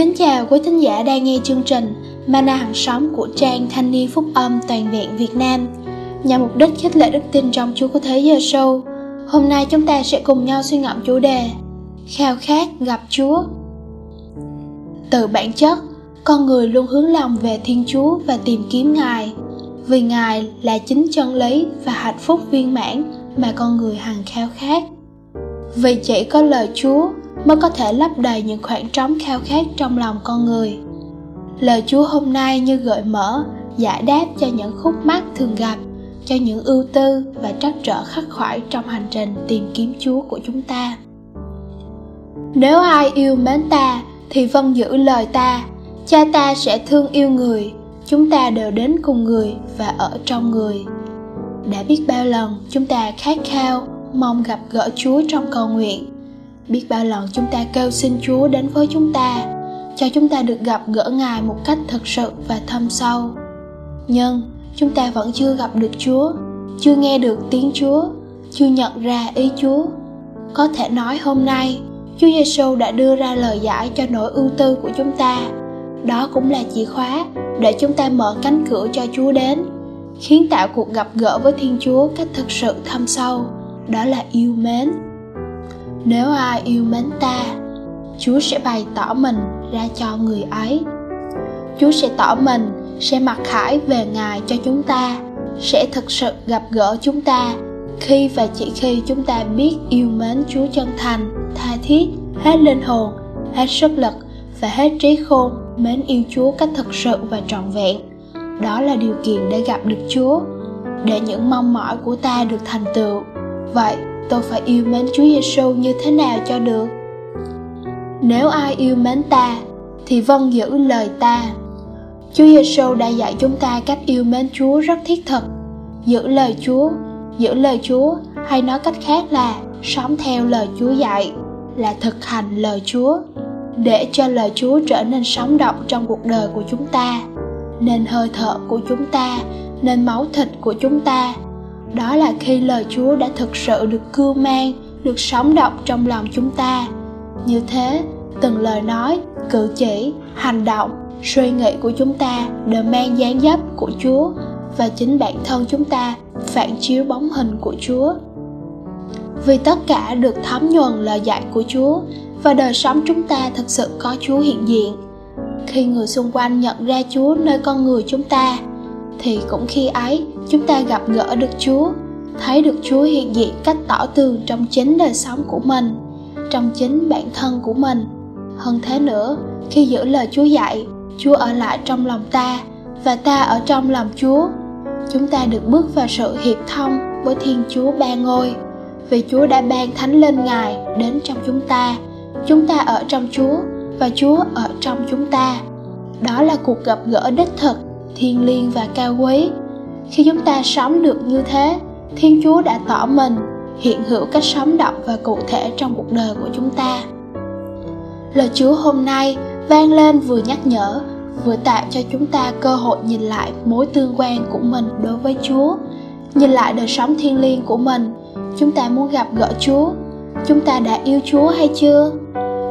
Kính chào quý thính giả đang nghe chương trình Mana hàng xóm của trang Thanh niên Phúc âm Toàn viện Việt Nam. Nhằm mục đích khích lệ đức tin trong Chúa của Thế Giờ Show Hôm nay chúng ta sẽ cùng nhau suy ngẫm chủ đề Khao khát gặp Chúa. Từ bản chất, con người luôn hướng lòng về Thiên Chúa và tìm kiếm Ngài Vì Ngài là chính chân lý và hạnh phúc viên mãn mà con người hằng khao khát. Vì chỉ có lời Chúa mới có thể lấp đầy những khoảng trống khao khát trong lòng con người. Lời chúa hôm nay như gợi mở, giải đáp cho những khúc mắc thường gặp, cho những ưu tư và trắc trở khắc khoải trong hành trình tìm kiếm chúa của chúng ta. Nếu ai yêu mến ta thì vâng giữ lời ta, cha ta sẽ thương yêu người, chúng ta đều đến cùng người và ở trong người. Đã biết bao lần chúng ta khát khao, mong gặp gỡ chúa trong cầu nguyện biết bao lần chúng ta kêu xin chúa đến với chúng ta, cho chúng ta được gặp gỡ ngài một cách thật sự và thâm sâu. Nhưng chúng ta vẫn chưa gặp được chúa, chưa nghe được tiếng chúa, chưa nhận ra ý chúa. Có thể nói hôm nay, chúa giêsu đã đưa ra lời giải cho nỗi ưu tư của chúng ta. Đó cũng là chìa khóa để chúng ta mở cánh cửa cho chúa đến, khiến tạo cuộc gặp gỡ với thiên chúa cách thực sự thâm sâu. Đó là yêu mến nếu ai yêu mến ta, chúa sẽ bày tỏ mình ra cho người ấy. Chúa sẽ tỏ mình, sẽ mặc khải về ngài cho chúng ta, sẽ thực sự gặp gỡ chúng ta. Khi và chỉ khi chúng ta biết yêu mến chúa chân thành, tha thiết, hết linh hồn, hết sức lực và hết trí khôn, mến yêu chúa cách thực sự và trọn vẹn. Đó là điều kiện để gặp được chúa, để những mong mỏi của ta được thành tựu. Vậy tôi phải yêu mến Chúa Giêsu như thế nào cho được? Nếu ai yêu mến ta thì vâng giữ lời ta. Chúa Giêsu đã dạy chúng ta cách yêu mến Chúa rất thiết thực. Giữ lời Chúa, giữ lời Chúa hay nói cách khác là sống theo lời Chúa dạy, là thực hành lời Chúa để cho lời Chúa trở nên sống động trong cuộc đời của chúng ta, nên hơi thở của chúng ta, nên máu thịt của chúng ta đó là khi lời chúa đã thực sự được cưu mang, được sống động trong lòng chúng ta. Như thế, từng lời nói, cử chỉ, hành động, suy nghĩ của chúng ta đều mang dáng dấp của chúa và chính bản thân chúng ta phản chiếu bóng hình của chúa. Vì tất cả được thấm nhuần lời dạy của chúa và đời sống chúng ta thực sự có chúa hiện diện. Khi người xung quanh nhận ra chúa nơi con người chúng ta thì cũng khi ấy, chúng ta gặp gỡ được chúa, thấy được chúa hiện diện cách tỏ tường trong chính đời sống của mình, trong chính bản thân của mình. Hơn thế nữa, khi giữ lời chúa dạy, chúa ở lại trong lòng ta và ta ở trong lòng chúa, chúng ta được bước vào sự hiệp thông với thiên chúa ba ngôi. Vì chúa đã ban thánh lên ngài đến trong chúng ta chúng ta ở trong chúa và chúa ở trong chúng ta. Đó là cuộc gặp gỡ đích thực thiêng liêng và cao quý. Khi chúng ta sống được như thế, thiên chúa đã tỏ mình hiện hữu cách sống động và cụ thể trong cuộc đời của chúng ta. Lời chúa hôm nay vang lên vừa nhắc nhở, vừa tạo cho chúng ta cơ hội nhìn lại mối tương quan của mình đối với chúa. Nhìn lại đời sống thiêng liêng của mình, chúng ta muốn gặp gỡ chúa. Chúng ta đã yêu chúa hay chưa?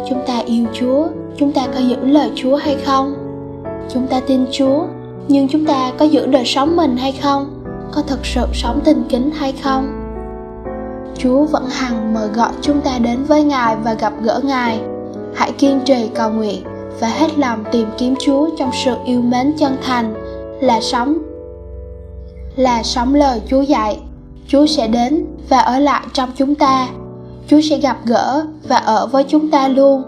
Chúng ta yêu chúa, chúng ta có giữ lời chúa hay không? Chúng ta tin chúa nhưng chúng ta có giữ đời sống mình hay không? Có thực sự sống tình kính hay không? Chúa vẫn hằng mời gọi chúng ta đến với ngài và gặp gỡ ngài. Hãy kiên trì cầu nguyện và hết lòng tìm kiếm chúa trong sự yêu mến chân thành. Là sống là sống lời chúa dạy. Chúa sẽ đến và ở lại trong chúng ta. Chúa sẽ gặp gỡ và ở với chúng ta luôn.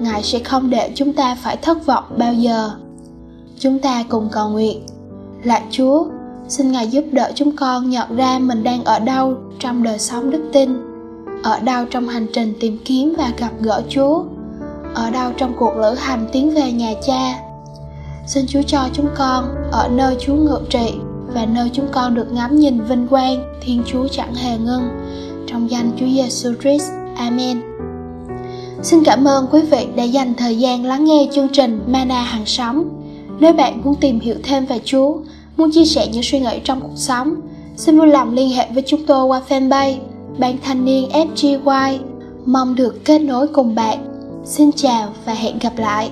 Ngài sẽ không để chúng ta phải thất vọng bao giờ chúng ta cùng cầu nguyện. Lạy chúa, xin ngài giúp đỡ chúng con nhận ra mình đang ở đâu trong đời sống đức tin, ở đâu trong hành trình tìm kiếm và gặp gỡ chúa, ở đâu trong cuộc lữ hành tiến về nhà cha. Xin chúa cho chúng con ở nơi chúa ngự trị và nơi chúng con được ngắm nhìn vinh quang thiên chúa chẳng hề ngưng. Trong danh chúa giêsu christ, amen. Xin cảm ơn quý vị đã dành thời gian lắng nghe chương trình mana hàng sống nếu bạn muốn tìm hiểu thêm về Chúa, muốn chia sẻ những suy nghĩ trong cuộc sống, xin vui lòng liên hệ với chúng tôi qua fanpage Ban Thanh niên FGY. Mong được kết nối cùng bạn. Xin chào và hẹn gặp lại.